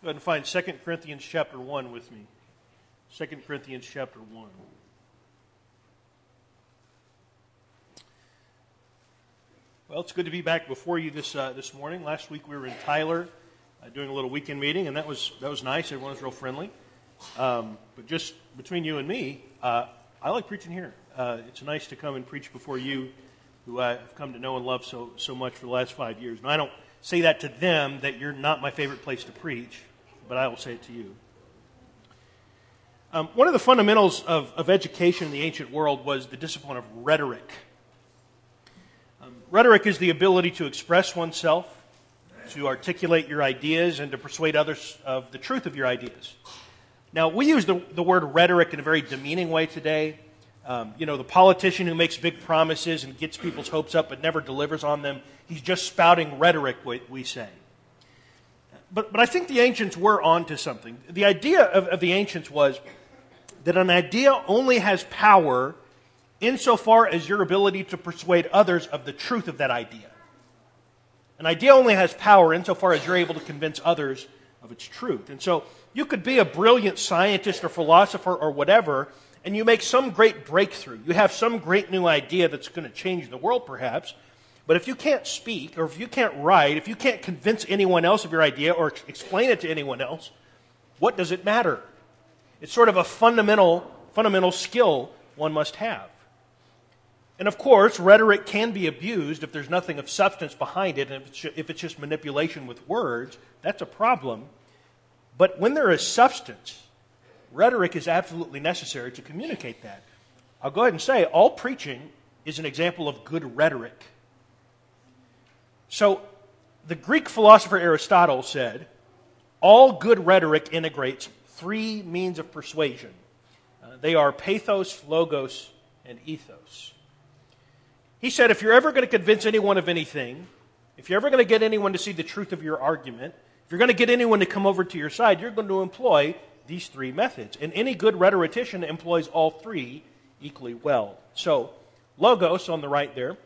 Go ahead and find 2 Corinthians chapter 1 with me. 2 Corinthians chapter 1. Well, it's good to be back before you this, uh, this morning. Last week we were in Tyler uh, doing a little weekend meeting, and that was, that was nice. Everyone was real friendly. Um, but just between you and me, uh, I like preaching here. Uh, it's nice to come and preach before you, who I've come to know and love so, so much for the last five years. And I don't say that to them that you're not my favorite place to preach but I will say it to you. Um, one of the fundamentals of, of education in the ancient world was the discipline of rhetoric. Um, rhetoric is the ability to express oneself, to articulate your ideas, and to persuade others of the truth of your ideas. Now, we use the, the word rhetoric in a very demeaning way today. Um, you know, the politician who makes big promises and gets people's hopes up but never delivers on them, he's just spouting rhetoric, we, say. But, but I think the ancients were onto something. The idea of, of the ancients was that an idea only has power insofar as your ability to persuade others of the truth of that idea. An idea only has power insofar as you're able to convince others of its truth. And so you could be a brilliant scientist or philosopher or whatever, and you make some great breakthrough. You have some great new idea that's going to change the world, perhaps, but if you can't speak, or if you can't write, if you can't convince anyone else of your idea or explain it to anyone else, what does it matter? It's sort of a fundamental, fundamental skill one must have. And of course, rhetoric can be abused if there's nothing of substance behind it, and if it's, if it's just manipulation with words, that's a problem. But when there is substance, rhetoric is absolutely necessary to communicate that. I'll go ahead and say all preaching is an example of good rhetoric. So, the Greek philosopher Aristotle said, all good rhetoric integrates three means of persuasion. Uh, they are pathos, logos, and ethos. He said, if you're ever going to convince anyone of anything, if you're ever going to get anyone to see the truth of your argument, if you're going to get anyone to come over to your side, you're going to employ these three methods. And any good rhetorician employs all three equally well. So, logos on the right there.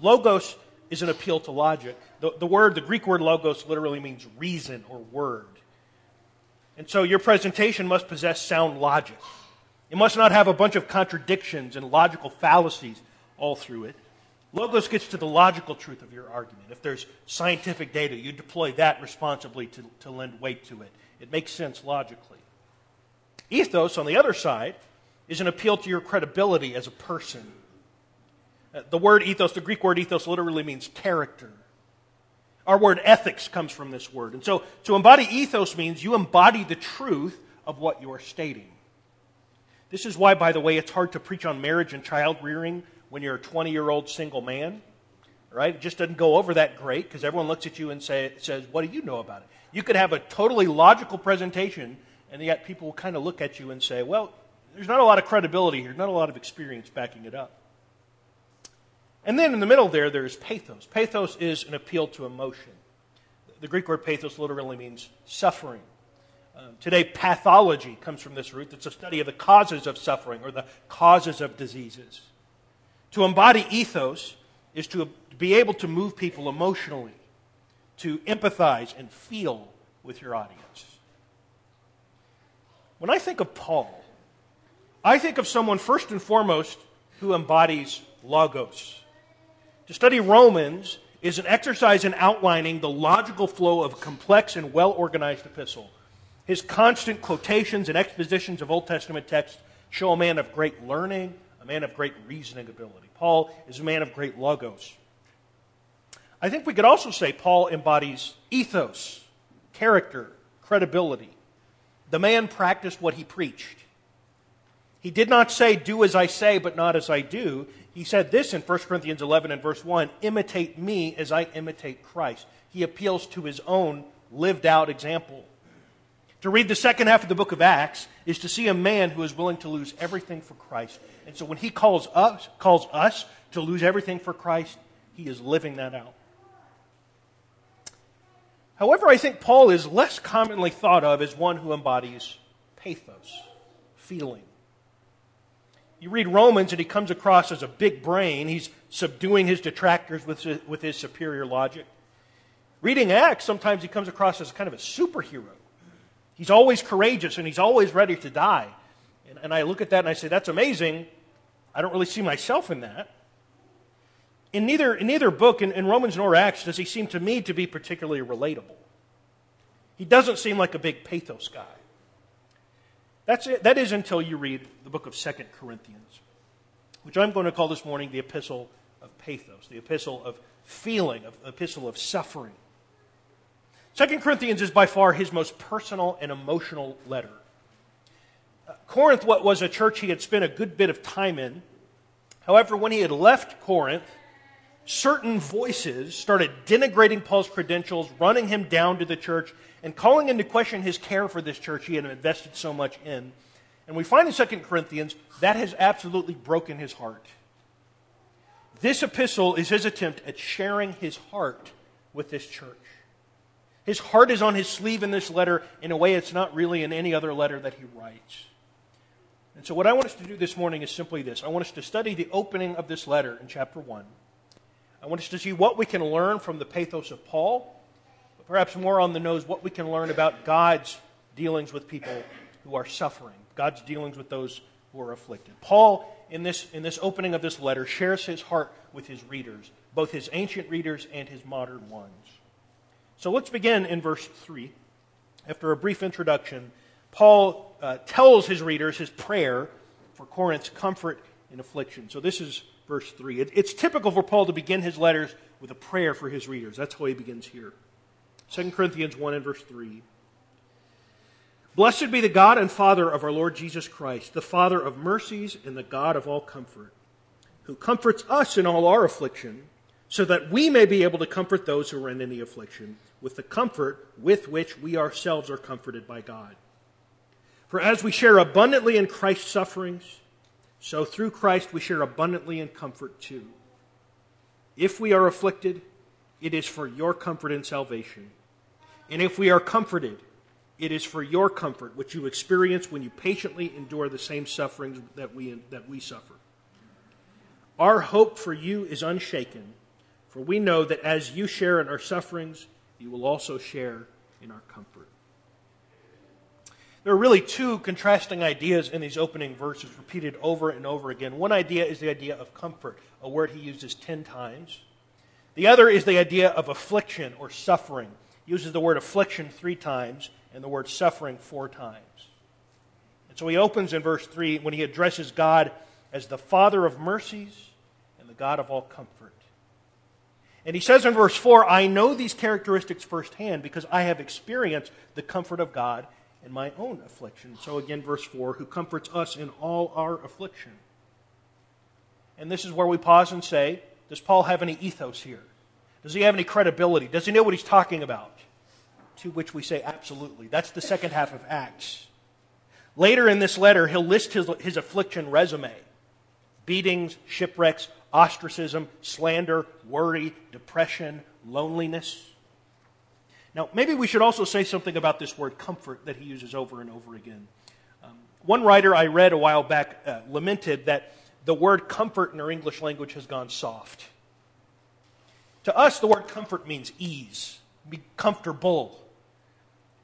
Logos is an appeal to logic. The, the word, the Greek word logos, literally means reason or word. And so your presentation must possess sound logic. It must not have a bunch of contradictions and logical fallacies all through it. Logos gets to the logical truth of your argument. If there's scientific data, you deploy that responsibly to, to lend weight to it. It makes sense logically. Ethos, on the other side, is an appeal to your credibility as a person uh, the word ethos, the Greek word ethos, literally means character. Our word ethics comes from this word. And so to embody ethos means you embody the truth of what you're stating. This is why, by the way, it's hard to preach on marriage and child rearing when you're a 20 year old single man. Right? It just doesn't go over that great because everyone looks at you and say, says, What do you know about it? You could have a totally logical presentation, and yet people will kind of look at you and say, Well, there's not a lot of credibility here, not a lot of experience backing it up. And then in the middle there, there's pathos. Pathos is an appeal to emotion. The Greek word pathos literally means suffering. Um, today, pathology comes from this root. It's a study of the causes of suffering or the causes of diseases. To embody ethos is to be able to move people emotionally, to empathize and feel with your audience. When I think of Paul, I think of someone first and foremost who embodies logos. To study Romans is an exercise in outlining the logical flow of a complex and well organized epistle. His constant quotations and expositions of Old Testament texts show a man of great learning, a man of great reasoning ability. Paul is a man of great logos. I think we could also say Paul embodies ethos, character, credibility. The man practiced what he preached. He did not say, Do as I say, but not as I do. He said this in 1 Corinthians 11 and verse 1 Imitate me as I imitate Christ. He appeals to his own lived out example. To read the second half of the book of Acts is to see a man who is willing to lose everything for Christ. And so when he calls us, calls us to lose everything for Christ, he is living that out. However, I think Paul is less commonly thought of as one who embodies pathos, feeling. You read Romans and he comes across as a big brain. He's subduing his detractors with his, with his superior logic. Reading Acts, sometimes he comes across as kind of a superhero. He's always courageous and he's always ready to die. And, and I look at that and I say, that's amazing. I don't really see myself in that. In neither, in neither book, in, in Romans nor Acts, does he seem to me to be particularly relatable. He doesn't seem like a big pathos guy. That's it. That is until you read the book of Second Corinthians, which I'm going to call this morning the epistle of pathos, the epistle of feeling, of epistle of suffering. Second Corinthians is by far his most personal and emotional letter. Uh, Corinth what was a church he had spent a good bit of time in. However, when he had left Corinth, certain voices started denigrating Paul's credentials, running him down to the church, and calling into question his care for this church he had invested so much in. And we find in 2 Corinthians that has absolutely broken his heart. This epistle is his attempt at sharing his heart with this church. His heart is on his sleeve in this letter in a way it's not really in any other letter that he writes. And so, what I want us to do this morning is simply this I want us to study the opening of this letter in chapter 1. I want us to see what we can learn from the pathos of Paul, but perhaps more on the nose, what we can learn about God's dealings with people who are suffering, God's dealings with those who are afflicted. Paul, in this, in this opening of this letter, shares his heart with his readers, both his ancient readers and his modern ones. So let's begin in verse 3. After a brief introduction, Paul uh, tells his readers his prayer for Corinth's comfort in affliction. So this is verse 3. It, it's typical for Paul to begin his letters with a prayer for his readers. That's how he begins here. 2 Corinthians 1 and verse 3. Blessed be the God and Father of our Lord Jesus Christ, the Father of mercies and the God of all comfort, who comforts us in all our affliction, so that we may be able to comfort those who are in any affliction with the comfort with which we ourselves are comforted by God. For as we share abundantly in Christ's sufferings, so through Christ we share abundantly in comfort too. If we are afflicted, it is for your comfort and salvation. And if we are comforted, it is for your comfort, which you experience when you patiently endure the same sufferings that we, that we suffer. Our hope for you is unshaken, for we know that as you share in our sufferings, you will also share in our comfort. There are really two contrasting ideas in these opening verses repeated over and over again. One idea is the idea of comfort, a word he uses 10 times. The other is the idea of affliction or suffering. He uses the word affliction three times and the word suffering four times. And so he opens in verse 3 when he addresses God as the Father of mercies and the God of all comfort. And he says in verse 4, I know these characteristics firsthand because I have experienced the comfort of God in my own affliction. So again, verse 4, who comforts us in all our affliction. And this is where we pause and say, does Paul have any ethos here? Does he have any credibility? Does he know what he's talking about? To which we say, absolutely. That's the second half of Acts. Later in this letter, he'll list his, his affliction resume beatings, shipwrecks, ostracism, slander, worry, depression, loneliness. Now, maybe we should also say something about this word comfort that he uses over and over again. Um, one writer I read a while back uh, lamented that the word comfort in our English language has gone soft. To us, the word comfort means ease, be comfortable.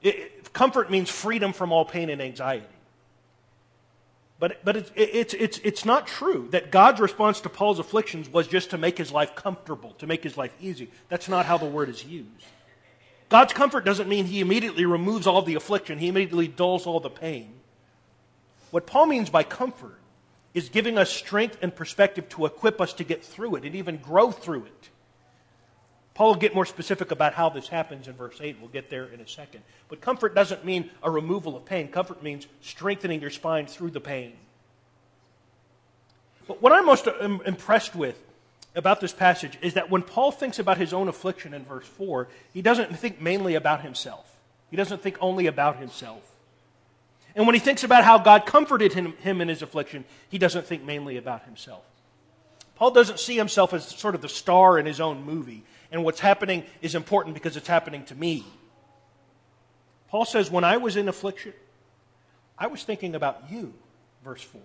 It, comfort means freedom from all pain and anxiety. But, but it's, it's, it's not true that God's response to Paul's afflictions was just to make his life comfortable, to make his life easy. That's not how the word is used. God's comfort doesn't mean he immediately removes all the affliction, he immediately dulls all the pain. What Paul means by comfort is giving us strength and perspective to equip us to get through it and even grow through it. Paul will get more specific about how this happens in verse 8. We'll get there in a second. But comfort doesn't mean a removal of pain, comfort means strengthening your spine through the pain. But what I'm most impressed with about this passage is that when Paul thinks about his own affliction in verse 4, he doesn't think mainly about himself. He doesn't think only about himself. And when he thinks about how God comforted him, him in his affliction, he doesn't think mainly about himself. Paul doesn't see himself as sort of the star in his own movie and what's happening is important because it's happening to me. Paul says, When I was in affliction, I was thinking about you, verse 4,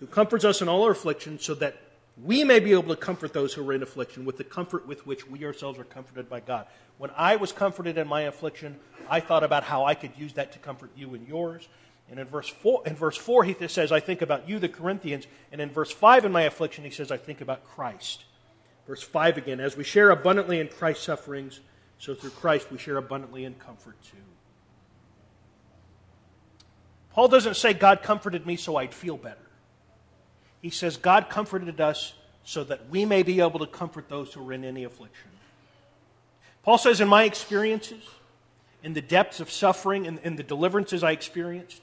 who comforts us in all our affliction so that we may be able to comfort those who are in affliction with the comfort with which we ourselves are comforted by God. When I was comforted in my affliction, I thought about how I could use that to comfort you in yours. And in verse 4, in verse 4 he says, I think about you, the Corinthians. And in verse 5, in my affliction, he says, I think about Christ. Verse 5 again, as we share abundantly in Christ's sufferings, so through Christ we share abundantly in comfort too. Paul doesn't say God comforted me so I'd feel better. He says God comforted us so that we may be able to comfort those who are in any affliction. Paul says, in my experiences, in the depths of suffering and in the deliverances I experienced,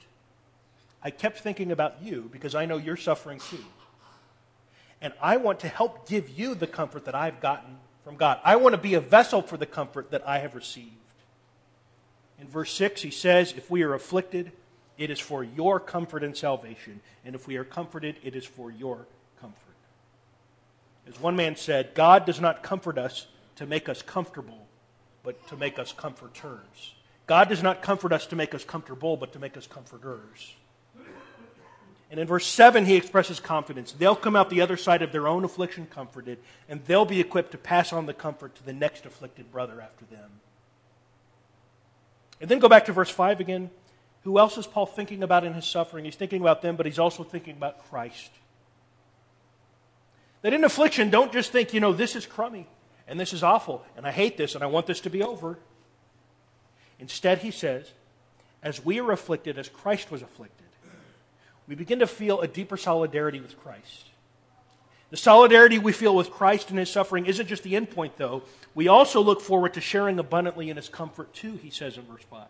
I kept thinking about you because I know you're suffering too. And I want to help give you the comfort that I've gotten from God. I want to be a vessel for the comfort that I have received. In verse 6, he says, If we are afflicted, it is for your comfort and salvation. And if we are comforted, it is for your comfort. As one man said, God does not comfort us to make us comfortable, but to make us comforters. God does not comfort us to make us comfortable, but to make us comforters. And in verse 7, he expresses confidence. They'll come out the other side of their own affliction comforted, and they'll be equipped to pass on the comfort to the next afflicted brother after them. And then go back to verse 5 again. Who else is Paul thinking about in his suffering? He's thinking about them, but he's also thinking about Christ. That in affliction, don't just think, you know, this is crummy and this is awful and I hate this and I want this to be over. Instead, he says, as we are afflicted, as Christ was afflicted, we begin to feel a deeper solidarity with Christ. The solidarity we feel with Christ in his suffering isn't just the end point, though. We also look forward to sharing abundantly in his comfort, too, he says in verse 5.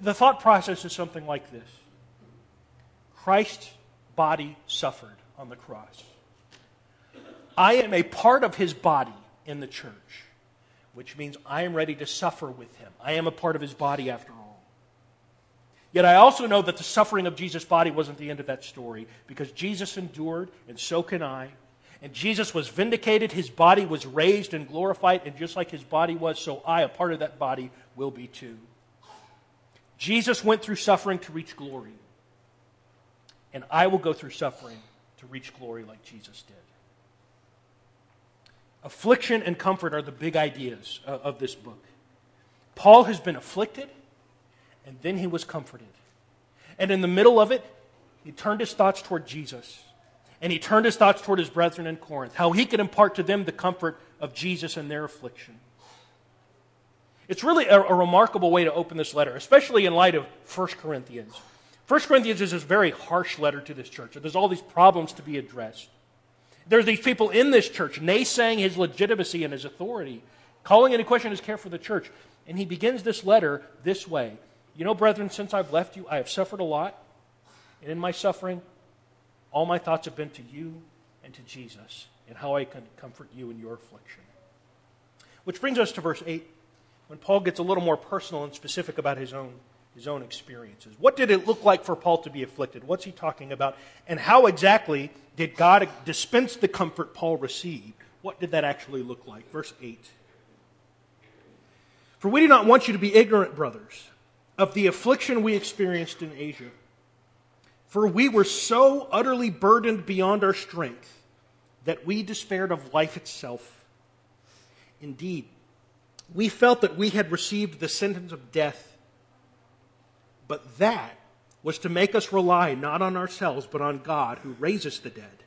The thought process is something like this Christ's body suffered on the cross. I am a part of his body in the church, which means I am ready to suffer with him. I am a part of his body after all. Yet I also know that the suffering of Jesus' body wasn't the end of that story because Jesus endured, and so can I. And Jesus was vindicated, his body was raised and glorified, and just like his body was, so I, a part of that body, will be too. Jesus went through suffering to reach glory. And I will go through suffering to reach glory like Jesus did. Affliction and comfort are the big ideas uh, of this book. Paul has been afflicted, and then he was comforted. And in the middle of it, he turned his thoughts toward Jesus. And he turned his thoughts toward his brethren in Corinth, how he could impart to them the comfort of Jesus in their affliction. It's really a, a, remarkable way to open this letter, especially in light of 1 Corinthians. 1 Corinthians is a very harsh letter to this church. There's all these problems to be addressed. There's these people in this church naysaying his legitimacy and his authority, calling into question his care for the church. And he begins this letter this way You know, brethren, since I've left you, I have suffered a lot. And in my suffering, all my thoughts have been to you and to Jesus and how I can comfort you in your affliction. Which brings us to verse 8 when Paul gets a little more personal and specific about his own, his own experiences. What did it look like for Paul to be afflicted? What's he talking about? And how exactly did God dispense the comfort Paul received? What did that actually look like? Verse 8. For we do not want you to be ignorant, brothers, of the affliction we experienced in Asia. For we were so utterly burdened beyond our strength that we despaired of life itself. Indeed, we felt that we had received the sentence of death. But that was to make us rely not on ourselves, but on God who raises the dead.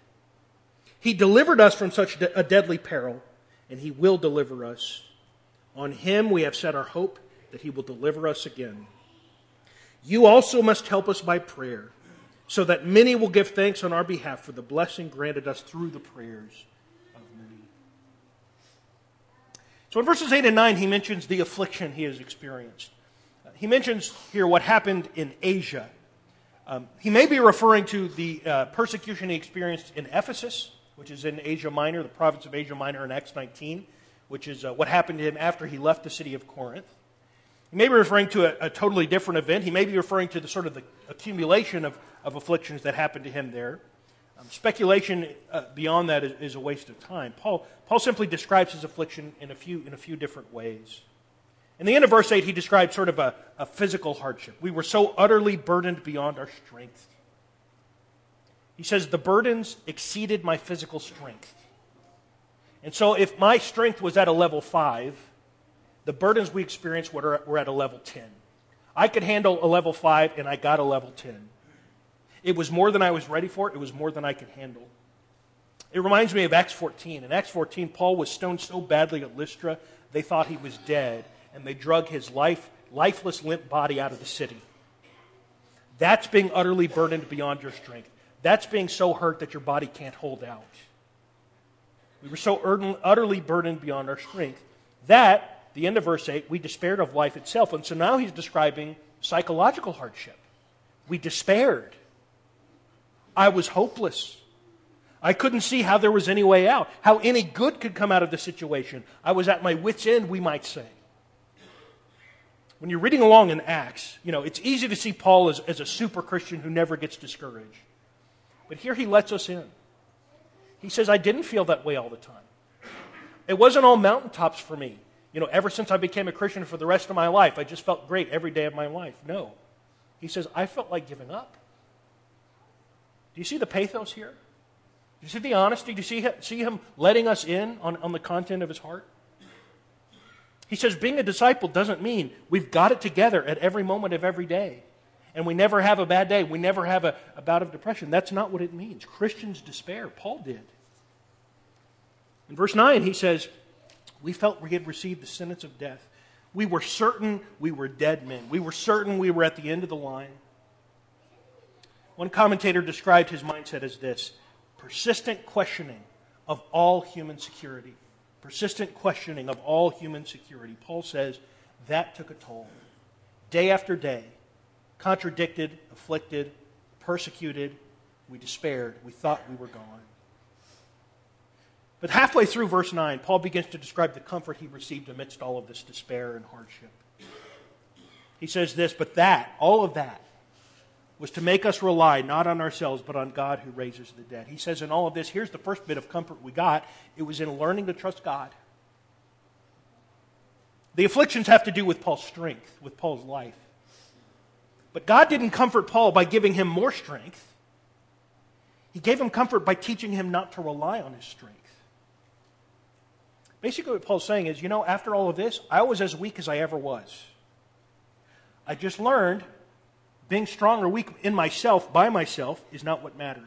He delivered us from such a deadly peril, and He will deliver us. On Him we have set our hope that He will deliver us again. You also must help us by prayer, so that many will give thanks on our behalf for the blessing granted us through the prayers So in verses 8 and 9, he mentions the affliction he has experienced. Uh, he mentions here what happened in Asia. Um, he may be referring to the uh, persecution he experienced in Ephesus, which is in Asia Minor, the province of Asia Minor in Acts 19, which is uh, what happened to him after he left the city of Corinth. He may be referring to a, a, totally different event. He may be referring to the sort of the accumulation of, of afflictions that happened to him there. Um, speculation uh, beyond that is, is, a waste of time. Paul, Paul simply describes his affliction in a few, in a few different ways. In the end of verse 8, he describes sort of a, a physical hardship. We were so utterly burdened beyond our strength. He says, The burdens exceeded my physical strength. And so, if my strength was at a level five, the burdens we experienced were, at a level 10. I could handle a level five, and I got a level 10. It was more than I was ready for, it was more than I could handle. It reminds me of Acts 14. In Acts 14, Paul was stoned so badly at Lystra, they thought he was dead, and they drug his life, lifeless, limp body out of the city. That's being utterly burdened beyond your strength. That's being so hurt that your body can't hold out. We were so utterly burdened beyond our strength. That, the end of verse 8, we despaired of life itself. And so now he's describing psychological hardship. We despaired. I was hopeless. I couldn't see how there was any way out, how any good could come out of the situation. I was at my wits' end, we might say. When you're reading along in Acts, you know, it's easy to see Paul as, as a super Christian who never gets discouraged. But here he lets us in. He says, I didn't feel that way all the time. It wasn't all mountaintops for me. You know, ever since I became a Christian for the rest of my life, I just felt great every day of my life. No. He says, I felt like giving up. Do you see the pathos here? Do you see the honesty? Do you see, see him letting us in on, on the content of his heart? He says, being a disciple doesn't mean we've got it together at every moment of every day and we never have a bad day. We never have a, a bout of depression. That's not what it means. Christians despair. Paul did. In verse 9, he says, We felt we had received the sentence of death. We were certain we were dead men. We were certain we were at the end of the line. One commentator described his mindset as this persistent questioning of all human security. Persistent questioning of all human security. Paul says that took a toll. Day after day, contradicted, afflicted, persecuted. We despaired. We thought we were gone. But halfway through verse 9, Paul begins to describe the comfort he received amidst all of this despair and hardship. He says this, but that, all of that, was to make us rely not on ourselves, but on God who raises the dead. He says in all of this, here's the first bit of comfort we got it was in learning to trust God. The afflictions have to do with Paul's strength, with Paul's life. But God didn't comfort Paul by giving him more strength. He gave him comfort by teaching him not to rely on his strength. Basically, what Paul's saying is, you know, after all of this, I was as weak as I ever was. I just learned being strong or weak in myself, by myself, is not what matters.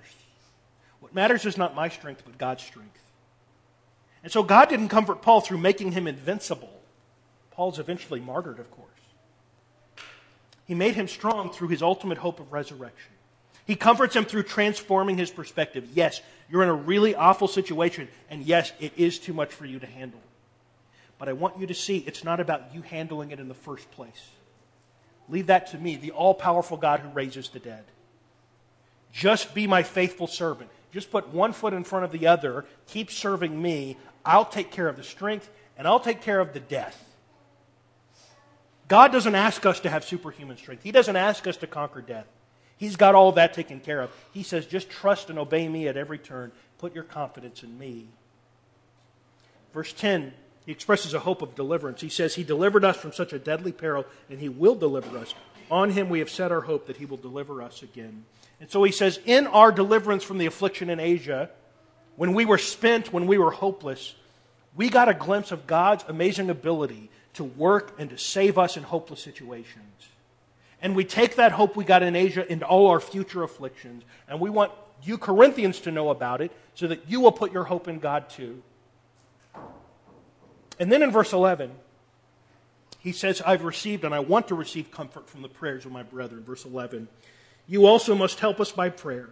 What matters is not my strength, but God's strength. And so God didn't comfort Paul through making him invincible. Paul's eventually martyred, of course. He made him strong through his ultimate hope of resurrection. He comforts him through transforming his perspective. Yes, you're in a really awful situation, and yes, it is too much for you to handle. But I want you to see it's not about you handling it in the first place. Leave that to me, the all powerful God who raises the dead. Just be my faithful servant. Just put one foot in front of the other. Keep serving me. I'll take care of the strength, and I'll take care of the death. God doesn't ask us to have superhuman strength. He doesn't ask us to conquer death. He's got all that taken care of. He says, just trust and obey me at every turn. Put your confidence in me. Verse 10, he expresses a hope of deliverance. He says, He delivered us from such a deadly peril, and He will deliver us. On Him we have set our hope that He will deliver us again. And so he says, In our deliverance from the affliction in Asia, when we were spent, when we were hopeless, we got a glimpse of God's amazing ability to work and to save us in hopeless situations. And we take that hope we got in Asia into all our future afflictions, and we want you Corinthians to know about it so that you will put your hope in God too. And then in verse 11, he says, I've received and I want to receive comfort from the prayers of my brethren. Verse 11, you also must help us by prayer,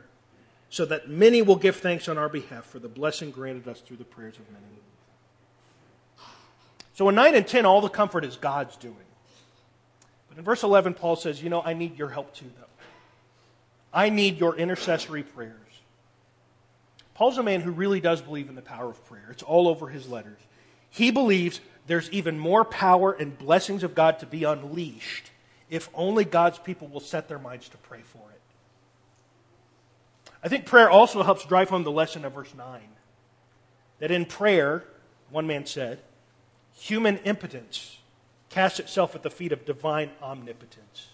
so that many will give thanks on our behalf for the blessing granted us through the prayers of many. So in 9 and 10, all the comfort is God's doing. But in verse 11, Paul says, You know, I need your help too, though. I need your intercessory prayers. Paul's a man who really does believe in the power of prayer. It's all over his letters. He believes there's even more power and blessings of God to be unleashed if only God's people will set their minds to pray for it. I think prayer also helps drive home the lesson of verse 9. That in prayer, one man said, Human impotence casts itself at the feet of divine omnipotence.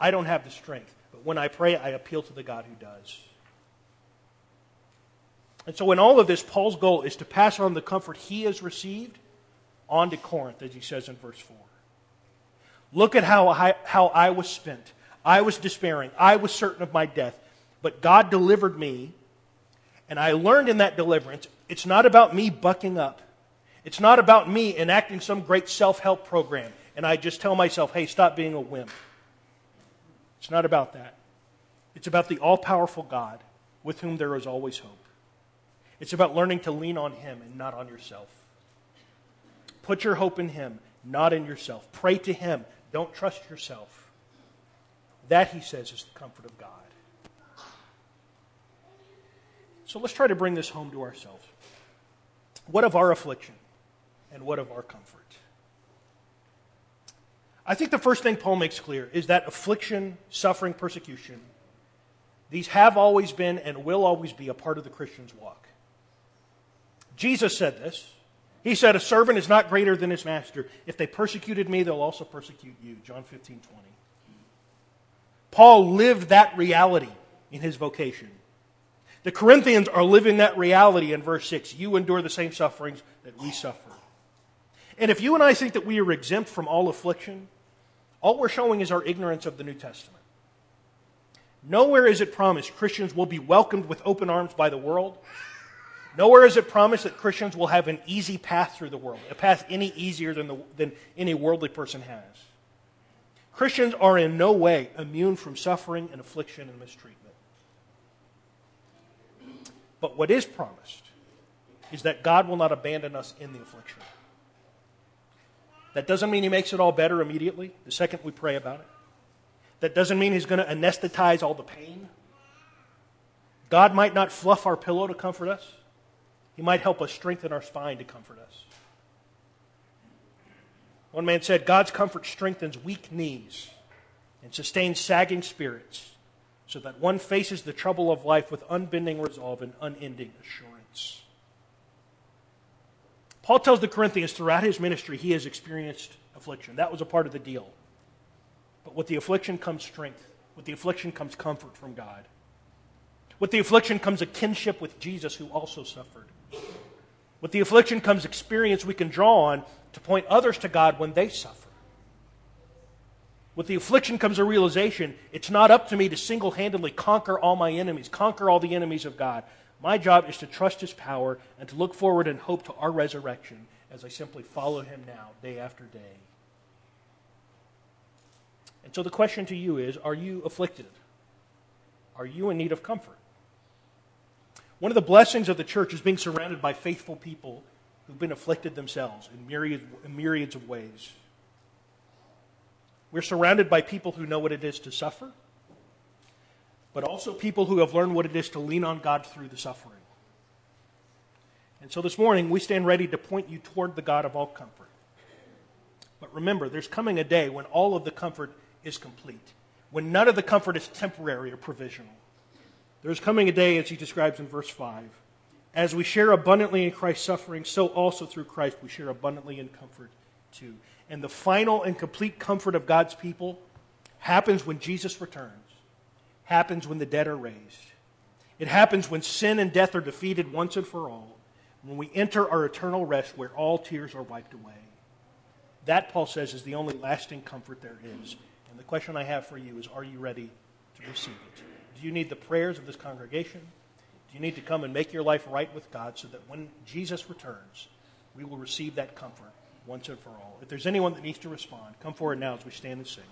I don't have the strength, but when I pray, I appeal to the God who does. And so, in all of this, Paul's goal is to pass on the comfort he has received on to Corinth, as he says in verse 4. Look at how I, how I was spent. I was despairing. I was certain of my death. But God delivered me, and I learned in that deliverance it's not about me bucking up. It's not about me enacting some great self help program, and I just tell myself, hey, stop being a wimp. It's not about that. It's about the all powerful God with whom there is always hope. It's about learning to lean on Him and not on yourself. Put your hope in Him, not in yourself. Pray to Him. Don't trust yourself. That, he says, is the comfort of God. So let's try to bring this home to ourselves. What of our affliction and what of our comfort? I think the first thing Paul makes clear is that affliction, suffering, persecution, these have always been and will always be a part of the Christian's walk. Jesus said this. He said, A servant is not greater than his master. If they persecuted me, they'll also persecute you. John 15, 20. Paul lived that reality in his vocation. The Corinthians are living that reality in verse 6. You endure the same sufferings that we suffer. And if you and I think that we are exempt from all affliction, all we're showing is our ignorance of the New Testament. Nowhere is it promised Christians will be welcomed with open arms by the world. Nowhere is it promised that Christians will have an easy path through the world, a path any easier than, the, than any worldly person has. Christians are in no way immune from suffering and affliction and mistreatment. But what is promised is that God will not abandon us in the affliction. That doesn't mean He makes it all better immediately, the second we pray about it. That doesn't mean He's going to anesthetize all the pain. God might not fluff our pillow to comfort us, He might help us strengthen our spine to comfort us. One man said, God's comfort strengthens weak knees and sustains sagging spirits so that one faces the trouble of life with unbending resolve and unending assurance. Paul tells the Corinthians throughout his ministry he has experienced affliction. That was a part of the deal. But with the affliction comes strength. With the affliction comes comfort from God. With the affliction comes a kinship with Jesus who also suffered. With the affliction comes experience we can draw on to point others to God when they suffer. With the affliction comes a realization it's not up to me to single handedly conquer all my enemies, conquer all the enemies of God. My job is to trust His power and to look forward and hope to our resurrection as I simply follow Him now, day after day. And so the question to you is Are you afflicted? Are you in need of comfort? One of the blessings of the church is being surrounded by faithful people who've been afflicted themselves in, myriad, in myriads of ways. We're surrounded by people who know what it is to suffer, but also people who have learned what it is to lean on God through the suffering. And so this morning, we stand ready to point you toward the God of all comfort. But remember, there's coming a day when all of the comfort is complete, when none of the comfort is temporary or provisional. There's coming a day, as he describes in verse 5, as we share abundantly in Christ's suffering, so also through Christ we share abundantly in comfort too. And the final and complete comfort of God's people happens when Jesus returns, happens when the dead are raised. It happens when sin and death are defeated once and for all, when we enter our eternal rest where all tears are wiped away. That, Paul says, is the only lasting comfort there is. And the question I have for you is are you ready to receive it? Do you need the prayers of this congregation? Do you need to come and make your life right with God so that when Jesus returns, we will receive that comfort once and for all? If there's anyone that needs to respond, come forward now as we stand and sing.